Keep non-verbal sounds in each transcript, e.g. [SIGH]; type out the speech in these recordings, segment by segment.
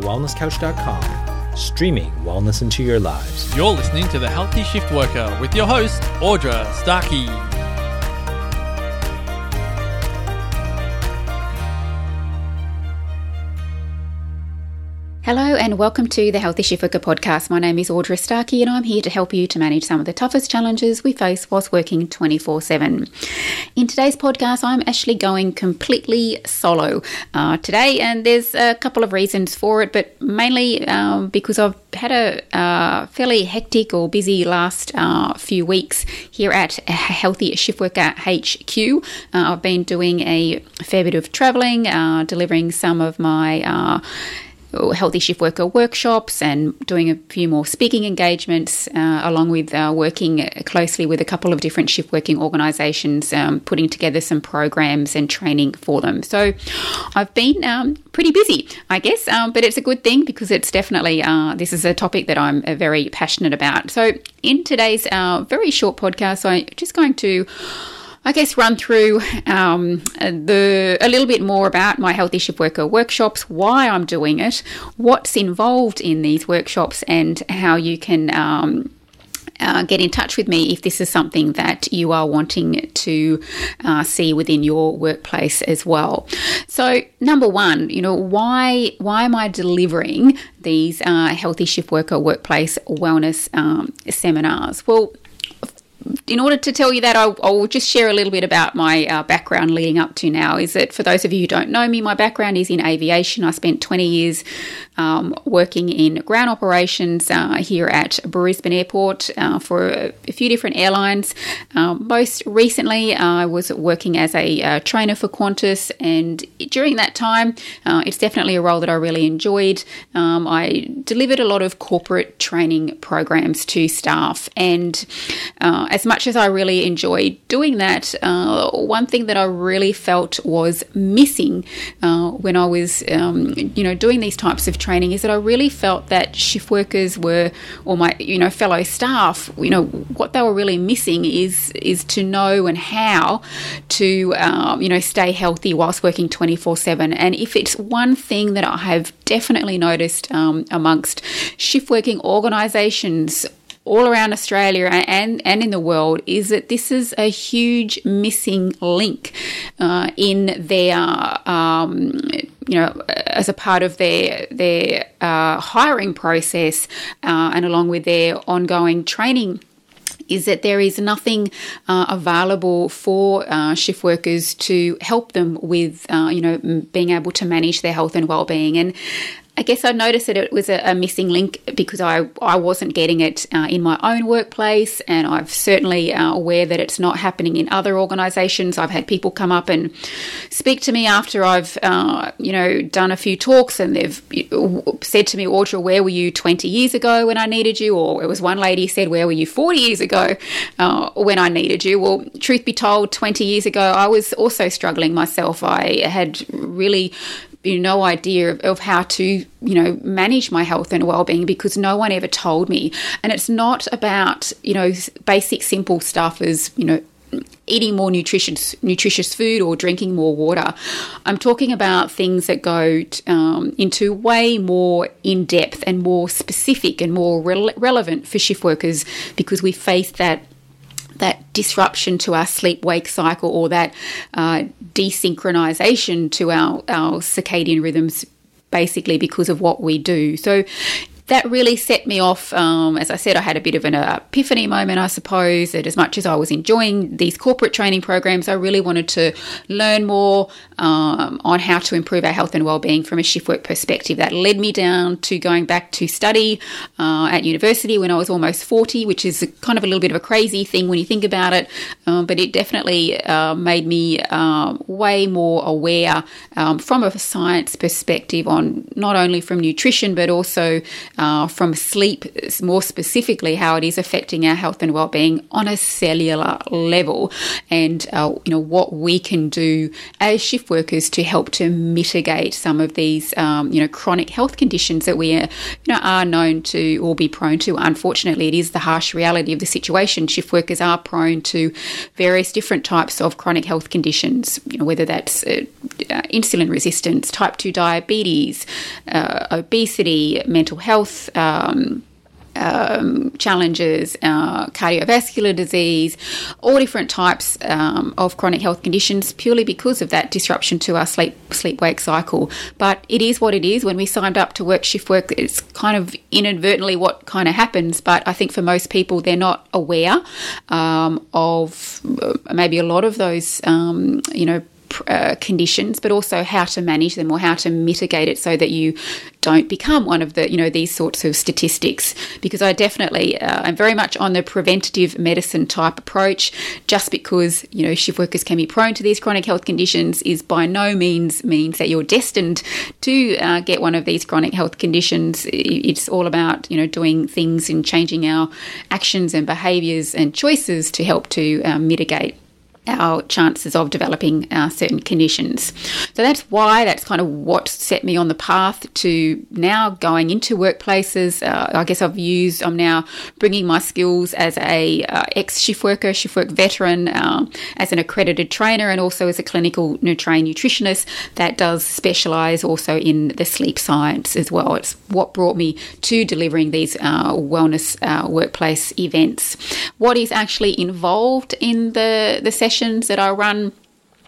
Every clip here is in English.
thewellnesscouch.com, streaming wellness into your lives. You're listening to The Healthy Shift Worker with your host, Audra Starkey. Welcome to the Healthy Worker podcast. My name is Audra Starkey and I'm here to help you to manage some of the toughest challenges we face whilst working 24 7. In today's podcast, I'm actually going completely solo uh, today, and there's a couple of reasons for it, but mainly um, because I've had a uh, fairly hectic or busy last uh, few weeks here at [LAUGHS] Healthy Shift Worker HQ. Uh, I've been doing a fair bit of traveling, uh, delivering some of my uh, healthy shift worker workshops and doing a few more speaking engagements, uh, along with uh, working closely with a couple of different shift working organisations, um, putting together some programs and training for them. So I've been um, pretty busy, I guess, um, but it's a good thing because it's definitely uh, this is a topic that I'm uh, very passionate about. So in today's uh, very short podcast, I'm just going to I guess run through um, the a little bit more about my healthy shift worker workshops, why I'm doing it, what's involved in these workshops, and how you can. Um, uh, get in touch with me if this is something that you are wanting to uh, see within your workplace as well. So, number one, you know, why why am I delivering these uh, healthy shift worker workplace wellness um, seminars? Well, in order to tell you that, I'll, I'll just share a little bit about my uh, background leading up to now. Is that for those of you who don't know me, my background is in aviation. I spent 20 years um, working in ground operations uh, here at Brisbane Airport uh, for a, a, few different airlines. Um, most recently, I was working as a uh, trainer for Qantas, and during that time, uh, it's definitely a role that I really enjoyed. Um, I delivered a lot of corporate training programs to staff, and uh, as much as I really enjoyed doing that, uh, one thing that I really felt was missing uh, when I was, um, you know, doing these types of training is that I really felt that shift workers were, or my, you know, fellow staff, you know, what they were really missing is is to know and how to, um, you know, stay healthy whilst working twenty four seven. And if it's one thing that I have definitely noticed um, amongst shift working organisations all around Australia and, and in the world is that this is a huge missing link uh, in their, um, you know, as a part of their their uh, hiring process uh, and along with their ongoing training is that there is nothing uh, available for uh, shift workers to help them with, uh, you know, being able to manage their health and well-being. And I guess I noticed that it was a, a missing link because I, I wasn't getting it uh, in my own workplace, and I'm certainly uh, aware that it's not happening in other organisations. I've had people come up and speak to me after I've, uh, you know, done a few talks, and they've said to me, "Audra, where were you 20 years ago when I needed you?" Or it was one lady said, "Where were you 40 years ago uh, when I needed you?" Well, truth be told, 20 years ago, I was also struggling myself. I had really you know, no idea of, of how to, you know, manage my health and well-being because no one ever told me. And it's not about, you know, basic simple stuff as, you know, eating more nutritious nutritious food or drinking more water. I'm talking about things that go um, into way more in depth and more specific and more re- relevant for shift workers because we face that that disruption to our sleep wake cycle or that uh, desynchronization to our, our circadian rhythms basically because of what we do. So that really set me off. Um, as I said, I had a bit of an epiphany moment, I suppose, that as much as I was enjoying these corporate training programs, I really wanted to learn more um, on how to improve our health and well-being from a shift work perspective. That led me down to going back to study uh, at university when I was almost 40, which is kind of a little bit of a crazy thing when you think about it, um, but it definitely uh, made me uh, way more aware um, from a science perspective on not only from nutrition but also uh, from sleep, more specifically, how it is affecting our health and well-being on a cellular level, and uh, you know what we can do as shift workers to help to mitigate some of these um, you know chronic health conditions that we are, uh, you know are known to or be prone to. Unfortunately, it is the harsh reality of the situation. Shift workers are prone to various different types of chronic health conditions, you know, whether that's uh, uh, insulin resistance, type 2 diabetes, uh, obesity, mental health. Um, um, challenges, uh, cardiovascular disease, all different types um, of chronic health conditions purely because of that disruption to our sleep sleep wake cycle. But it is what it is. When we signed up to work shift work, it's kind of inadvertently what kind of happens. But I think for most people, they're not aware um, of uh, maybe a lot of those, um, you know uh, conditions, but also how to manage them or how to mitigate it so that you don't become one of the you know these sorts of statistics. Because I definitely uh, I'm very much on the preventative medicine type approach. Just because you know shift workers can be prone to these chronic health conditions is by no means means that you're destined to uh, get one of these chronic health conditions. It's all about you know doing things and changing our actions and behaviours and choices to help to uh, mitigate our chances of developing uh, certain conditions. So that's why that's kind of what set me on the path to now going into workplaces. Uh, I guess I've used, I'm now bringing my skills as a uh, ex shift worker, shift work veteran, uh, as an accredited trainer, and also as a clinical nutritionist that does specialise also in the sleep science as well. It's what brought me to delivering these uh, wellness uh, workplace events. What is actually involved in the the session? Sessions that I run.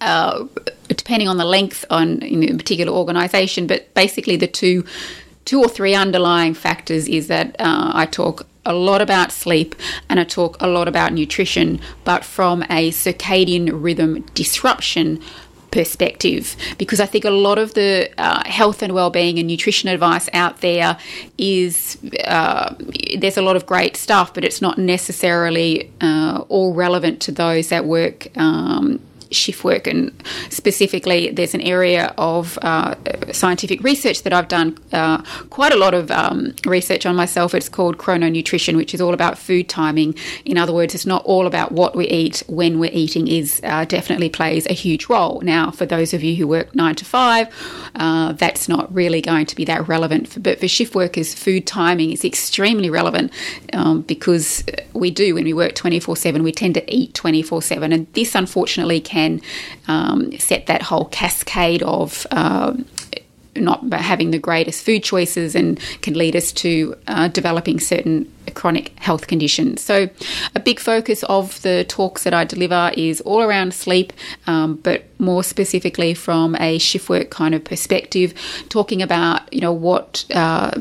Uh, depending on the length on in a particular organisation, but basically the two, two or three underlying factors is that uh, I talk a lot about sleep and I talk a lot about nutrition, but from a circadian rhythm disruption perspective because I think a lot of the uh, health and well-being and nutrition advice out there is uh, there's a lot of great stuff, but it's not necessarily uh, all relevant to those that work um, shift work. And specifically, there's an area of uh, scientific research that I've done uh, quite a lot of um, research on myself. It's called chrononutrition, which is all about food timing. In other words, it's not all about what we eat when we're eating, is uh, definitely plays a huge role. Now, for those of you who work nine to five, uh, that's not really going to be that relevant. For, but for shift workers, food timing is extremely relevant um, because we do, when we work 24 7, we tend to eat 24 7. And this, unfortunately, can can um, set that whole cascade of um, not having the greatest food choices and can lead us to uh, developing certain chronic health conditions. So, a big focus of the talks that I deliver is all around sleep, um, but more specifically from a shift work kind of perspective, talking about you know what uh,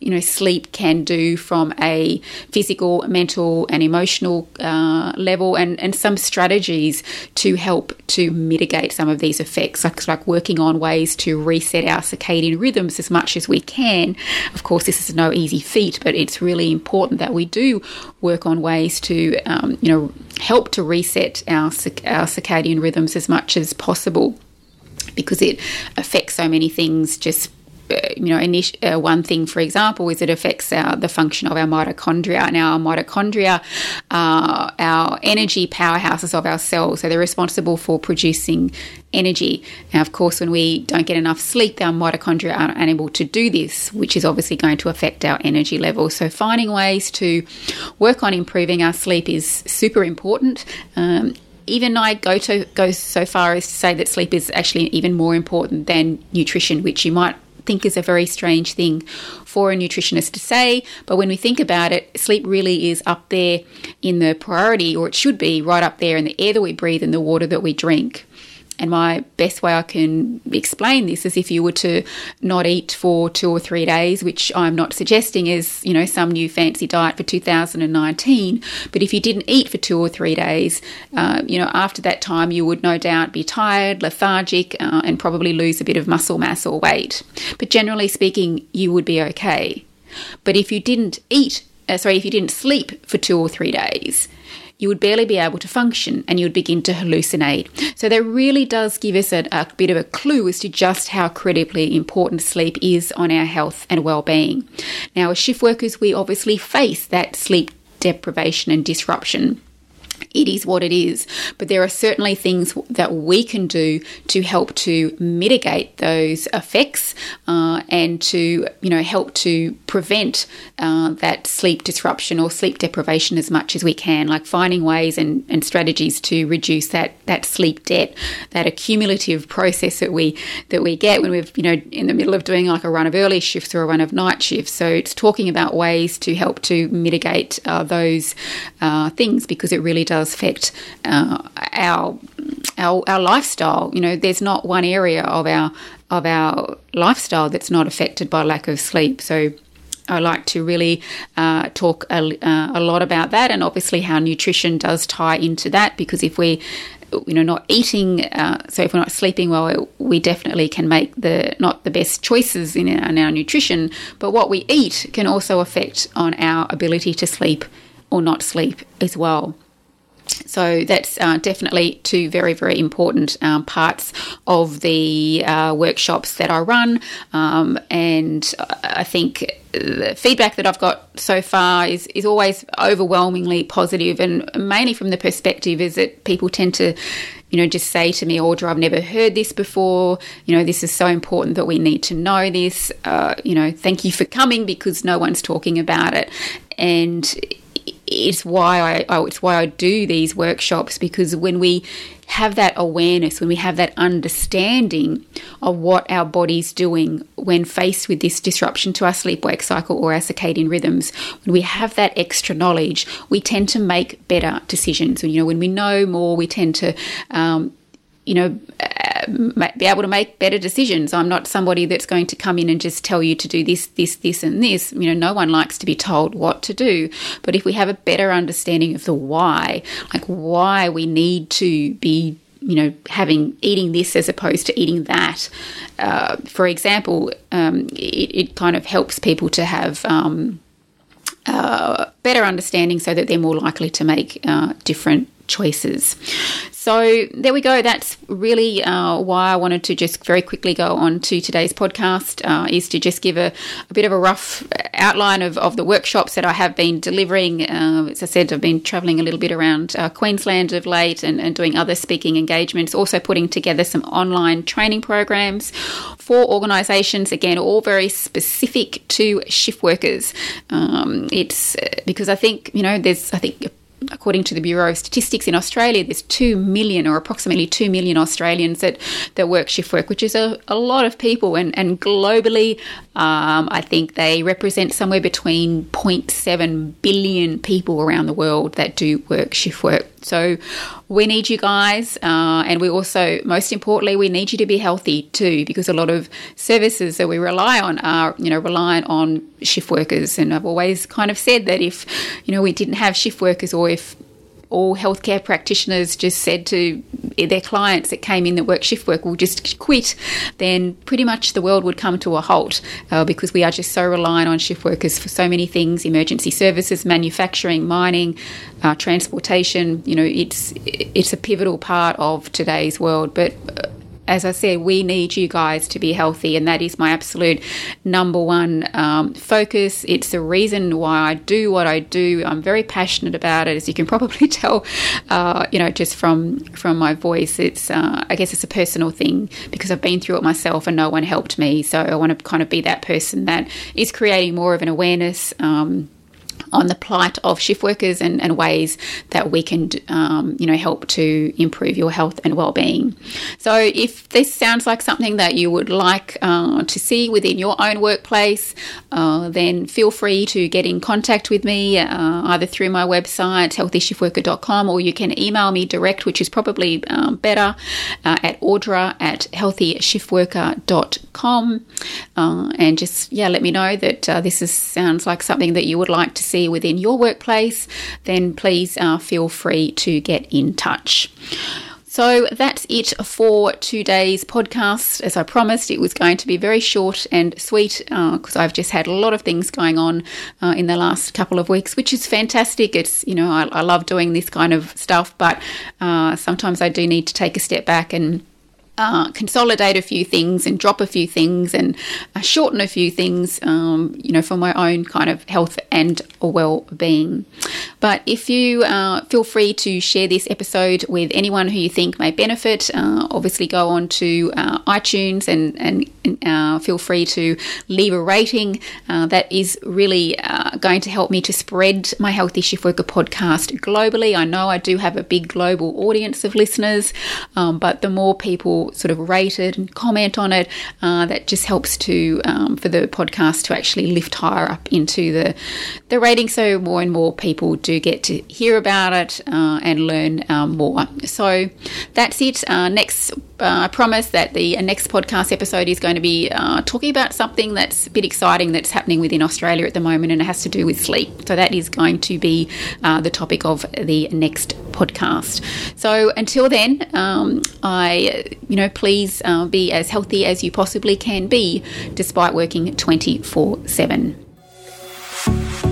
you know sleep can do from a physical, mental, and emotional uh, level, and and some strategies to help to mitigate some of these effects, like, like working on ways to reset our circadian rhythms as much as we can. Of course, this is no easy feat, but it's really important that we do work on ways to um, you know help to reset our our circadian rhythms as much as possible because it affects so many things just you know, uh, one thing, for example, is it affects our, the function of our mitochondria. Now, our mitochondria are our energy powerhouses of our cells, so they're responsible for producing energy. Now, of course, when we don't get enough sleep, our mitochondria aren't able to do this, which is obviously going to affect our energy levels. So, finding ways to work on improving our sleep is super important. Um, even I go to go so far as to say that sleep is actually even more important than nutrition, which you might think is a very strange thing for a nutritionist to say. But when we think about it, sleep really is up there in the priority, or it should be right up there in the air that we breathe and the water that we drink. And my best way I can explain this is if you were to not eat for two or three days, which I'm not suggesting is, you know, some new fancy diet for 2019. But if you didn't eat for two or three days, uh, you know, after that time, you would no doubt be tired, lethargic, uh, and probably lose a bit of muscle mass or weight. But generally speaking, you would be okay. But if you didn't eat, uh, sorry, if you didn't sleep for two or three days, you would barely be able to function and you would begin to hallucinate. So that really does give us a, a bit of a clue as to just how critically important sleep is on our health and well-being. Now, as shift workers, we obviously face that sleep deprivation and disruption it is what it is. But there are certainly things that we can do to help to mitigate those effects uh, and to, you know, help to prevent uh, that sleep disruption or sleep deprivation as much as we can, like finding ways and, and strategies to reduce that, that sleep debt, that accumulative process that we that we get when we're, you know, in the middle of doing like a run of early shifts or a run of night shifts. So it's talking about ways to help to mitigate uh, those uh, things because it really does does affect uh, our, our our lifestyle. You know, there's not one area of our of our lifestyle that's not affected by lack of sleep. So. I like to really uh, talk a, uh, a lot about that, and obviously how nutrition does tie into that. Because if we you know not eating uh, so if we're not sleeping well we definitely can make the not the best choices in our, in our, nutrition but what we eat can also affect on our ability to sleep or not sleep as well so that's uh, definitely two very, very important um, parts of the uh, workshops that I run. Um, and I think the feedback that I've got so far is, is always overwhelmingly positive, and mainly from the perspective is that people tend to you know, just say to me, Audra, I've never heard this before. You know, this is so important that we need to know this. Uh, you know, thank you for coming because no one's talking about it. And it's why I, it's why I do these workshops because when we have that awareness, when we have that understanding of what our body's doing when faced with this disruption to our sleep wake cycle or our circadian rhythms, when we have that extra knowledge, we tend to make better decisions. You know, when we know more, we tend to um, you know, uh, be able to make better decisions. I'm not somebody that's going to come in and just tell you to do this, this, this, and this. You know, no one likes to be told what to do. But if we have a better understanding of the why, like why we need to be you know, having eating this as opposed to eating that. Uh, for example, um, it, it, kind of helps people to have um, uh, better understanding so that they're more likely to make uh, different choices. So there we go. That's really uh, why I wanted to just very quickly go on to today's podcast uh, is to just give a, a, bit of a rough outline of, of the workshops that I have been delivering. Uh, as I said, I've been travelling a little bit around uh, Queensland of late and, and doing other speaking engagements, also putting together some online training programs for organisations, again, all very specific to shift workers. Um, it's uh, because I think, you know, there's, I think, according to the Bureau of Statistics in Australia, there's 2 million or approximately 2 million Australians that, that work shift work, which is a, a lot of people. And, and globally, um, I think they represent somewhere between 0.7 billion people around the world that do work shift work. So we need you guys, uh, and we also, most importantly, we need you to be healthy too, because a lot of services that we rely on are, you know, reliant on shift workers. And I've always kind of said that if, you know, we didn't have shift workers, or if all healthcare practitioners just said to their clients that came in that work shift work will just quit, then pretty much the world would come to a halt uh, because we are just so reliant on shift workers for so many things emergency services, manufacturing, mining, uh, transportation. You know, it's, it's a pivotal part of today's world. But as I said, we need you guys to be healthy, and that is my absolute number one um, focus. It's the reason why I do what I do. I'm very passionate about it, as you can [LAUGHS] probably tell. Uh, you know, just from from my voice, it's uh, I guess it's a personal thing because I've been through it myself, and no one helped me. So I want to kind of be that person that is creating more of an awareness. Um, on the plight of shift workers and, and ways that we can, um, you know, help to improve your health and well-being. So, if this sounds like something that you would like uh, to see within your own workplace, uh, then feel free to get in contact with me uh, either through my website healthyshiftworker.com or you can email me direct, which is probably um, better uh, at audra at healthyshiftworker.com, uh, and just yeah, let me know that uh, this is, sounds like something that you would like to see within your workplace, then please uh, feel free to get in touch. So that's it for today's podcast. As I promised, it was going to be very short and sweet because uh, I've just had a lot of things going on uh, in the last couple of weeks, which is fantastic. It's, you know, I, I love doing this kind of stuff, but uh, sometimes I do need to take a step back and uh, consolidate a few things and drop a few things and uh, shorten a few things, um, you know, for my own kind of health and well-being. But if you uh, feel free to share this episode with anyone who you think may benefit, uh, obviously go on to uh, iTunes and and uh, feel free to leave a rating. that is really going to help me to spread my Healthy Shift Worker podcast globally. I know I do have a big global audience of listeners, um, but the more people sort of rate it and comment on it. Uh, that just helps to um, for the podcast to actually lift higher up into the the rating, so more and more people do get to hear about it uh, and learn um, more. So that's it. Uh, next, uh, I promise that the next podcast episode is going to be uh, talking about something that's a bit exciting that's happening within Australia at the moment, and it has to do with sleep. So that is going to be uh, the topic of the next podcast. So until then, um, I you know, please uh, be as healthy as you possibly can be despite working 24 7.